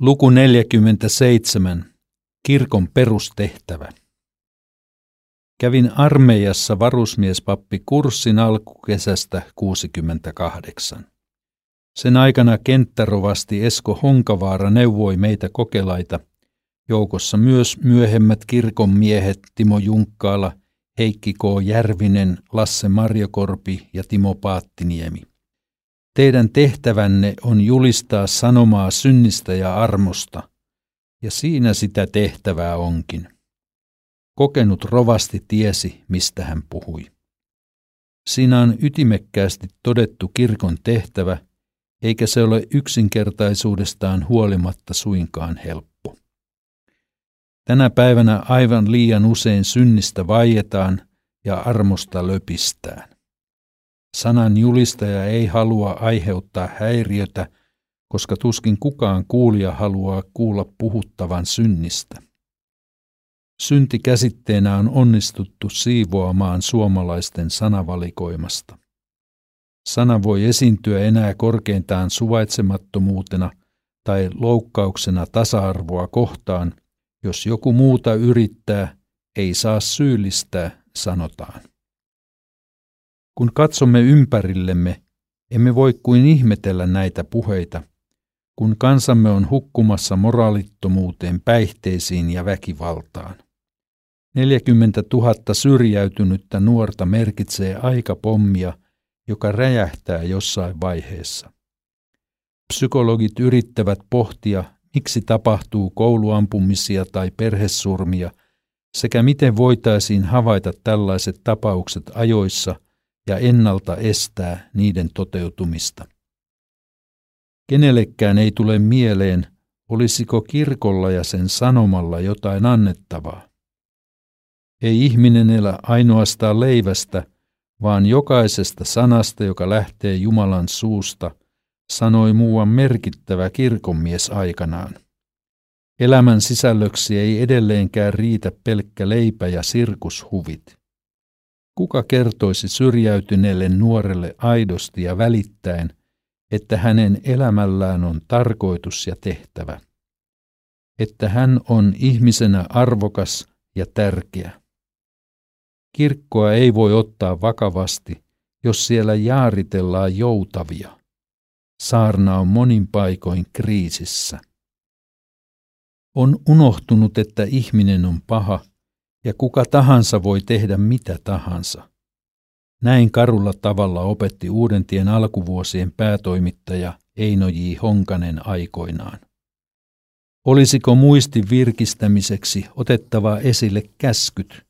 Luku 47. Kirkon perustehtävä. Kävin armeijassa varusmiespappi kurssin alkukesästä 68. Sen aikana kenttärovasti Esko Honkavaara neuvoi meitä kokelaita, joukossa myös myöhemmät kirkon miehet Timo Junkkaala, Heikki K. Järvinen, Lasse Marjokorpi ja Timo Paattiniemi. Teidän tehtävänne on julistaa sanomaa synnistä ja armosta, ja siinä sitä tehtävää onkin. Kokenut rovasti tiesi, mistä hän puhui. Siinä on ytimekkäästi todettu kirkon tehtävä, eikä se ole yksinkertaisuudestaan huolimatta suinkaan helppo. Tänä päivänä aivan liian usein synnistä vaietaan ja armosta löpistään. Sanan julistaja ei halua aiheuttaa häiriötä, koska tuskin kukaan kuulija haluaa kuulla puhuttavan synnistä. Synti käsitteenä on onnistuttu siivoamaan suomalaisten sanavalikoimasta. Sana voi esiintyä enää korkeintaan suvaitsemattomuutena tai loukkauksena tasa-arvoa kohtaan, jos joku muuta yrittää, ei saa syyllistää, sanotaan. Kun katsomme ympärillemme, emme voi kuin ihmetellä näitä puheita, kun kansamme on hukkumassa moraalittomuuteen, päihteisiin ja väkivaltaan. 40 000 syrjäytynyttä nuorta merkitsee aikapommia, joka räjähtää jossain vaiheessa. Psykologit yrittävät pohtia, miksi tapahtuu kouluampumisia tai perhesurmia, sekä miten voitaisiin havaita tällaiset tapaukset ajoissa – ja ennalta estää niiden toteutumista. Kenellekään ei tule mieleen, olisiko kirkolla ja sen sanomalla jotain annettavaa. Ei ihminen elä ainoastaan leivästä, vaan jokaisesta sanasta, joka lähtee Jumalan suusta, sanoi muuan merkittävä kirkonmies aikanaan. Elämän sisällöksi ei edelleenkään riitä pelkkä leipä ja sirkushuvit. Kuka kertoisi syrjäytyneelle nuorelle aidosti ja välittäen, että hänen elämällään on tarkoitus ja tehtävä, että hän on ihmisenä arvokas ja tärkeä. Kirkkoa ei voi ottaa vakavasti, jos siellä jaaritellaan joutavia. Saarna on monin paikoin kriisissä. On unohtunut, että ihminen on paha ja kuka tahansa voi tehdä mitä tahansa. Näin karulla tavalla opetti Uudentien alkuvuosien päätoimittaja Eino J. Honkanen aikoinaan. Olisiko muistin virkistämiseksi otettava esille käskyt,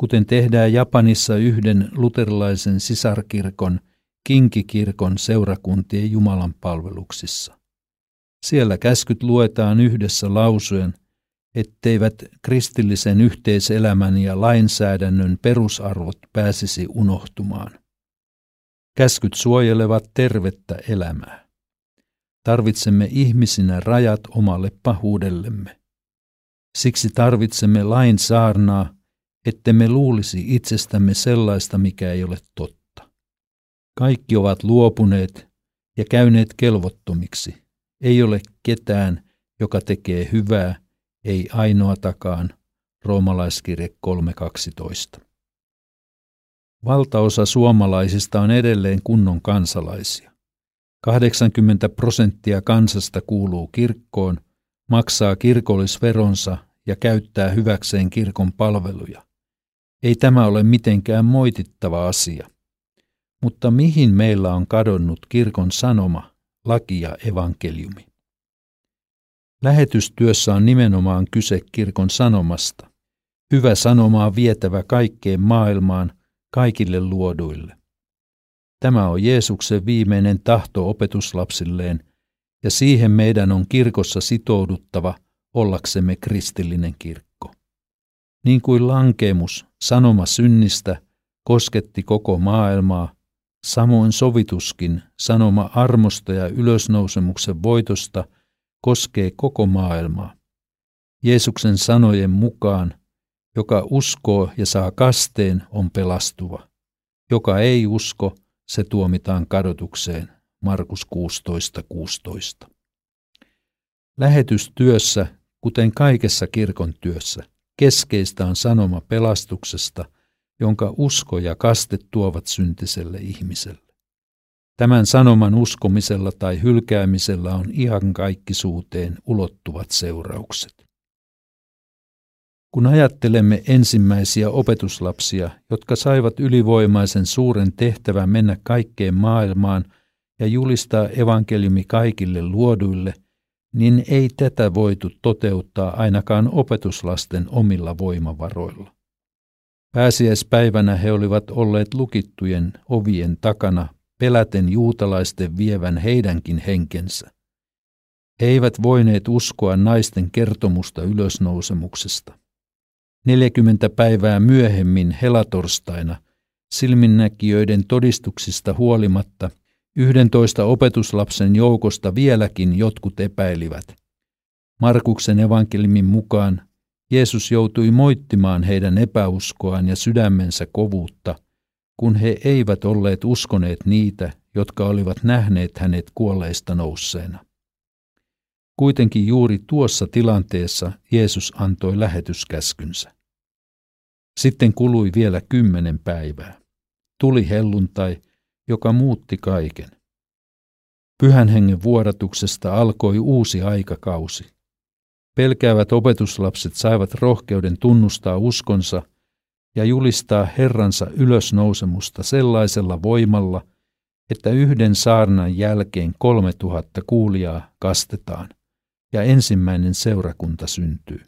kuten tehdään Japanissa yhden luterilaisen sisarkirkon, kinkikirkon seurakuntien Jumalan palveluksissa. Siellä käskyt luetaan yhdessä lausuen, etteivät kristillisen yhteiselämän ja lainsäädännön perusarvot pääsisi unohtumaan. Käskyt suojelevat tervettä elämää. Tarvitsemme ihmisinä rajat omalle pahuudellemme. Siksi tarvitsemme lain saarnaa, ettemme luulisi itsestämme sellaista, mikä ei ole totta. Kaikki ovat luopuneet ja käyneet kelvottomiksi. Ei ole ketään, joka tekee hyvää, ei ainoatakaan, roomalaiskirje 3.12. Valtaosa suomalaisista on edelleen kunnon kansalaisia. 80 prosenttia kansasta kuuluu kirkkoon, maksaa kirkollisveronsa ja käyttää hyväkseen kirkon palveluja. Ei tämä ole mitenkään moitittava asia. Mutta mihin meillä on kadonnut kirkon sanoma, laki ja evankeliumi? Lähetystyössä on nimenomaan kyse kirkon sanomasta. Hyvä sanoma on vietävä kaikkeen maailmaan, kaikille luoduille. Tämä on Jeesuksen viimeinen tahto opetuslapsilleen, ja siihen meidän on kirkossa sitouduttava ollaksemme kristillinen kirkko. Niin kuin lankemus, sanoma synnistä, kosketti koko maailmaa, samoin sovituskin, sanoma armosta ja ylösnousemuksen voitosta – koskee koko maailmaa. Jeesuksen sanojen mukaan, joka uskoo ja saa kasteen, on pelastuva. Joka ei usko, se tuomitaan kadotukseen. Markus 16.16. 16. Lähetystyössä, kuten kaikessa kirkon työssä, keskeistä on sanoma pelastuksesta, jonka usko ja kaste tuovat syntiselle ihmiselle. Tämän sanoman uskomisella tai hylkäämisellä on ihan kaikkisuuteen ulottuvat seuraukset. Kun ajattelemme ensimmäisiä opetuslapsia, jotka saivat ylivoimaisen suuren tehtävän mennä kaikkeen maailmaan ja julistaa evankeliumi kaikille luoduille, niin ei tätä voitu toteuttaa ainakaan opetuslasten omilla voimavaroilla. Pääsiäispäivänä he olivat olleet lukittujen ovien takana peläten juutalaisten vievän heidänkin henkensä. He eivät voineet uskoa naisten kertomusta ylösnousemuksesta. 40 päivää myöhemmin helatorstaina silminnäkijöiden todistuksista huolimatta yhdentoista opetuslapsen joukosta vieläkin jotkut epäilivät. Markuksen evankelimin mukaan Jeesus joutui moittimaan heidän epäuskoaan ja sydämensä kovuutta, kun he eivät olleet uskoneet niitä, jotka olivat nähneet hänet kuolleista nousseena. Kuitenkin juuri tuossa tilanteessa Jeesus antoi lähetyskäskynsä. Sitten kului vielä kymmenen päivää. Tuli helluntai, joka muutti kaiken. Pyhän hengen vuodatuksesta alkoi uusi aikakausi. Pelkäävät opetuslapset saivat rohkeuden tunnustaa uskonsa ja julistaa Herransa ylösnousemusta sellaisella voimalla, että yhden saarnan jälkeen kolme tuhatta kuulijaa kastetaan – ja ensimmäinen seurakunta syntyy.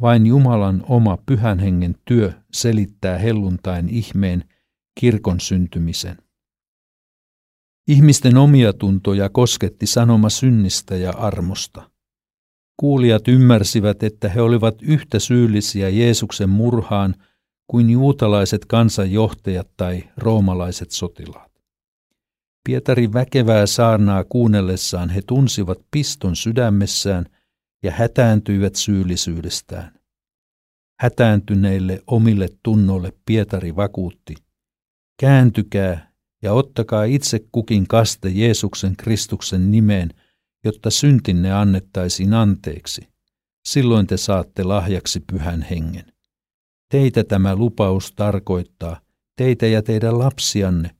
Vain Jumalan oma pyhän hengen työ selittää helluntain ihmeen kirkon syntymisen. Ihmisten omia tuntoja kosketti sanoma synnistä ja armosta. Kuulijat ymmärsivät, että he olivat yhtä syyllisiä Jeesuksen murhaan kuin juutalaiset kansanjohtajat tai roomalaiset sotilaat. Pietarin väkevää saarnaa kuunnellessaan he tunsivat piston sydämessään ja hätääntyivät syyllisyydestään. Hätääntyneille omille tunnoille Pietari vakuutti, kääntykää ja ottakaa itse kukin kaste Jeesuksen Kristuksen nimeen, jotta syntinne annettaisiin anteeksi. Silloin te saatte lahjaksi pyhän hengen. Teitä tämä lupaus tarkoittaa, teitä ja teidän lapsianne,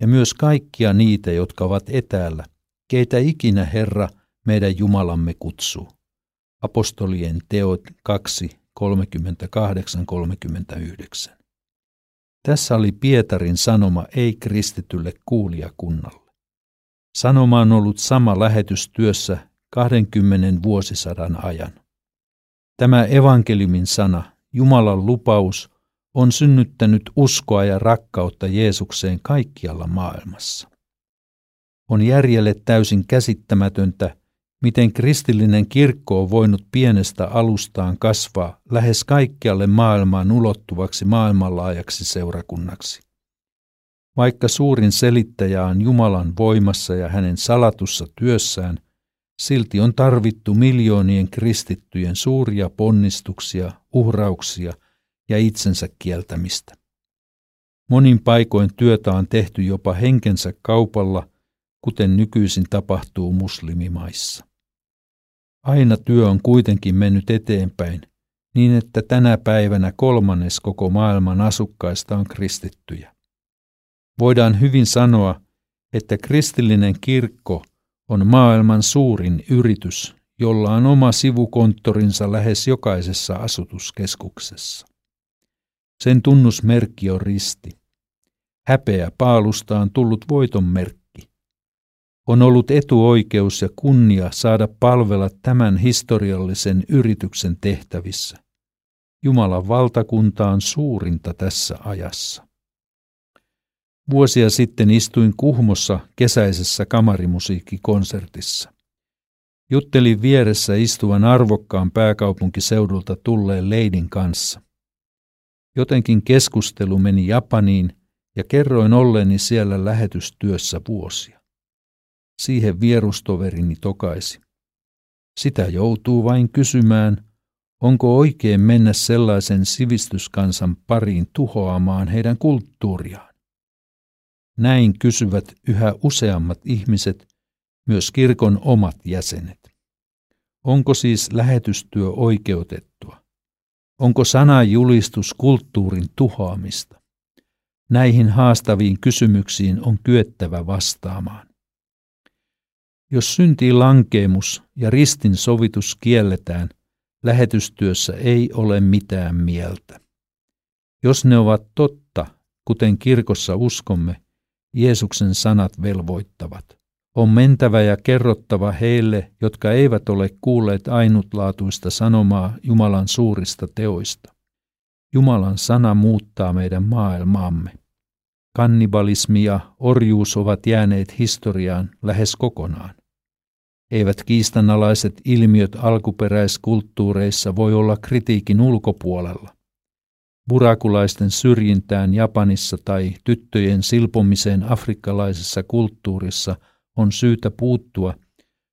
ja myös kaikkia niitä, jotka ovat etäällä, keitä ikinä Herra meidän Jumalamme kutsuu. Apostolien teot 2, 38-39. Tässä oli Pietarin sanoma ei-kristitylle kuulijakunnalle. Sanoma on ollut sama lähetystyössä 20 vuosisadan ajan. Tämä evankeliumin sana, Jumalan lupaus, on synnyttänyt uskoa ja rakkautta Jeesukseen kaikkialla maailmassa. On järjelle täysin käsittämätöntä, miten kristillinen kirkko on voinut pienestä alustaan kasvaa lähes kaikkialle maailmaan ulottuvaksi maailmanlaajaksi seurakunnaksi. Vaikka suurin selittäjä on Jumalan voimassa ja hänen salatussa työssään, silti on tarvittu miljoonien kristittyjen suuria ponnistuksia, uhrauksia ja itsensä kieltämistä. Monin paikoin työtä on tehty jopa henkensä kaupalla, kuten nykyisin tapahtuu muslimimaissa. Aina työ on kuitenkin mennyt eteenpäin, niin että tänä päivänä kolmannes koko maailman asukkaista on kristittyjä. Voidaan hyvin sanoa, että kristillinen kirkko on maailman suurin yritys, jolla on oma sivukonttorinsa lähes jokaisessa asutuskeskuksessa. Sen tunnusmerkki on risti. Häpeä paalusta on tullut voiton merkki. On ollut etuoikeus ja kunnia saada palvella tämän historiallisen yrityksen tehtävissä. Jumalan valtakunta on suurinta tässä ajassa. Vuosia sitten istuin Kuhmossa kesäisessä kamarimusiikkikonsertissa. Juttelin vieressä istuvan arvokkaan pääkaupunkiseudulta tulleen leidin kanssa – Jotenkin keskustelu meni Japaniin ja kerroin olleeni siellä lähetystyössä vuosia. Siihen vierustoverini tokaisi. Sitä joutuu vain kysymään, onko oikein mennä sellaisen sivistyskansan pariin tuhoamaan heidän kulttuuriaan. Näin kysyvät yhä useammat ihmiset, myös kirkon omat jäsenet. Onko siis lähetystyö oikeutettua? Onko sanajulistus kulttuurin tuhoamista? Näihin haastaviin kysymyksiin on kyettävä vastaamaan. Jos syntiin lankeemus ja ristin sovitus kielletään, lähetystyössä ei ole mitään mieltä. Jos ne ovat totta, kuten kirkossa uskomme, Jeesuksen sanat velvoittavat. On mentävä ja kerrottava heille, jotka eivät ole kuulleet ainutlaatuista sanomaa Jumalan suurista teoista. Jumalan sana muuttaa meidän maailmaamme. Kannibalismi ja orjuus ovat jääneet historiaan lähes kokonaan. Eivät kiistanalaiset ilmiöt alkuperäiskulttuureissa voi olla kritiikin ulkopuolella. Burakulaisten syrjintään Japanissa tai tyttöjen silpomiseen afrikkalaisessa kulttuurissa on syytä puuttua,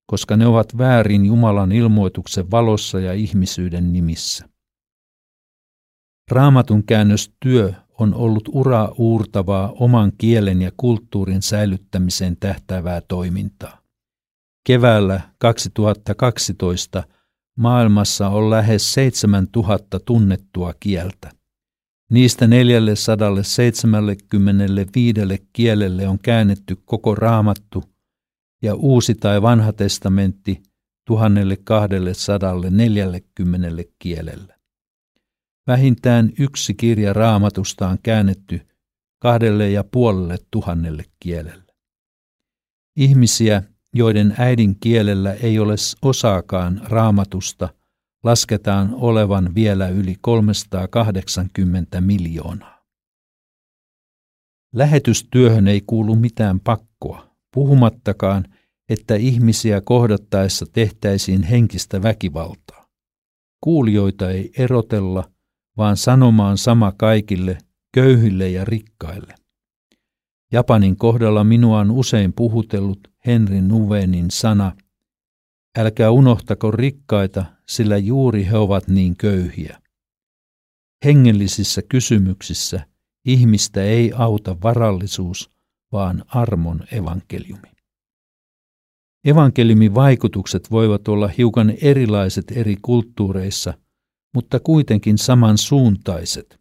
koska ne ovat väärin Jumalan ilmoituksen valossa ja ihmisyyden nimissä. Raamatun käännöstyö on ollut uraa uurtavaa oman kielen ja kulttuurin säilyttämiseen tähtäävää toimintaa. Keväällä 2012 maailmassa on lähes 7000 tunnettua kieltä. Niistä 475 kielelle on käännetty koko raamattu ja uusi tai vanha testamentti 1240 kielellä. Vähintään yksi kirja raamatusta on käännetty kahdelle ja puolelle tuhannelle kielelle. Ihmisiä, joiden äidinkielellä ei ole osaakaan raamatusta, lasketaan olevan vielä yli 380 miljoonaa. Lähetystyöhön ei kuulu mitään pakkoa, puhumattakaan, että ihmisiä kohdattaessa tehtäisiin henkistä väkivaltaa. Kuulijoita ei erotella, vaan sanomaan sama kaikille, köyhille ja rikkaille. Japanin kohdalla minua on usein puhutellut Henry Nuvenin sana, älkää unohtako rikkaita, sillä juuri he ovat niin köyhiä. Hengellisissä kysymyksissä ihmistä ei auta varallisuus, vaan armon evankeliumi. Evankeliumin vaikutukset voivat olla hiukan erilaiset eri kulttuureissa, mutta kuitenkin samansuuntaiset.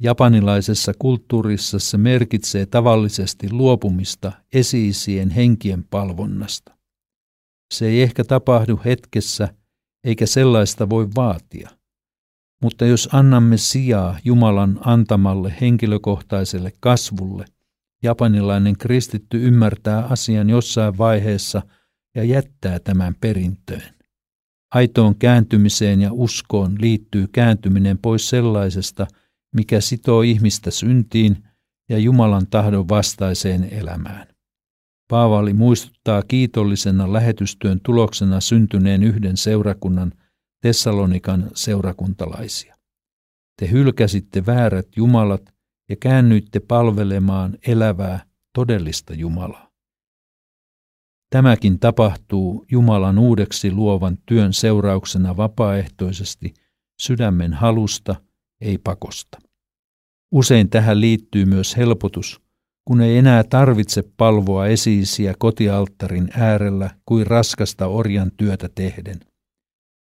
Japanilaisessa kulttuurissa se merkitsee tavallisesti luopumista esiisien henkien palvonnasta. Se ei ehkä tapahdu hetkessä, eikä sellaista voi vaatia. Mutta jos annamme sijaa Jumalan antamalle henkilökohtaiselle kasvulle, japanilainen kristitty ymmärtää asian jossain vaiheessa ja jättää tämän perintöön. Aitoon kääntymiseen ja uskoon liittyy kääntyminen pois sellaisesta, mikä sitoo ihmistä syntiin ja Jumalan tahdon vastaiseen elämään. Paavali muistuttaa kiitollisena lähetystyön tuloksena syntyneen yhden seurakunnan Tessalonikan seurakuntalaisia. Te hylkäsitte väärät jumalat ja käännyitte palvelemaan elävää, todellista Jumalaa. Tämäkin tapahtuu Jumalan uudeksi luovan työn seurauksena vapaaehtoisesti sydämen halusta, ei pakosta. Usein tähän liittyy myös helpotus, kun ei enää tarvitse palvoa esiisiä kotialttarin äärellä kuin raskasta orjan työtä tehden.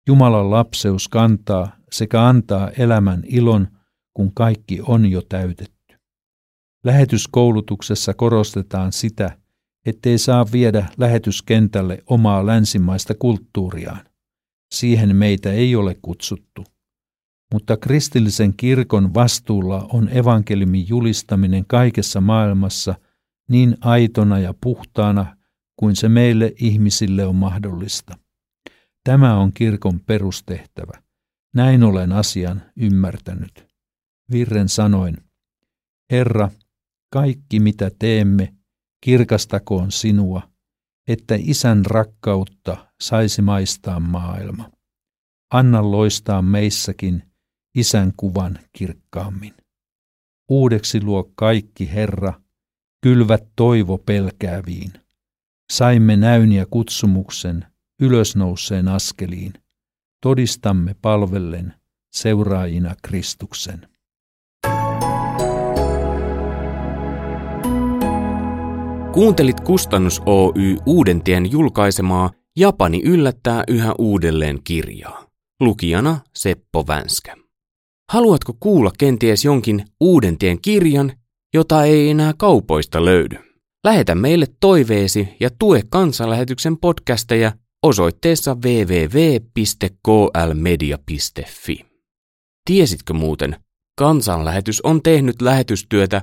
Jumalan lapseus kantaa sekä antaa elämän ilon, kun kaikki on jo täytetty. Lähetyskoulutuksessa korostetaan sitä, ettei saa viedä lähetyskentälle omaa länsimaista kulttuuriaan. Siihen meitä ei ole kutsuttu mutta kristillisen kirkon vastuulla on evankeliumin julistaminen kaikessa maailmassa niin aitona ja puhtaana kuin se meille ihmisille on mahdollista. Tämä on kirkon perustehtävä. Näin olen asian ymmärtänyt. Virren sanoin, Herra, kaikki mitä teemme, kirkastakoon sinua, että isän rakkautta saisi maistaa maailma. Anna loistaa meissäkin isän kuvan kirkkaammin. Uudeksi luo kaikki, Herra, kylvät toivo pelkääviin. Saimme näyn ja kutsumuksen ylösnouseen askeliin. Todistamme palvellen seuraajina Kristuksen. Kuuntelit Kustannus Oy Uudentien julkaisemaa Japani yllättää yhä uudelleen kirjaa. Lukijana Seppo Vänskä. Haluatko kuulla kenties jonkin uudentien kirjan, jota ei enää kaupoista löydy? Lähetä meille toiveesi ja tue kansanlähetyksen podcasteja osoitteessa www.klmedia.fi. Tiesitkö muuten, kansanlähetys on tehnyt lähetystyötä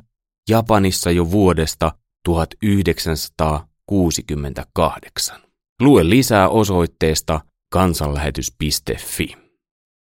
Japanissa jo vuodesta 1968. Lue lisää osoitteesta kansanlähetys.fi.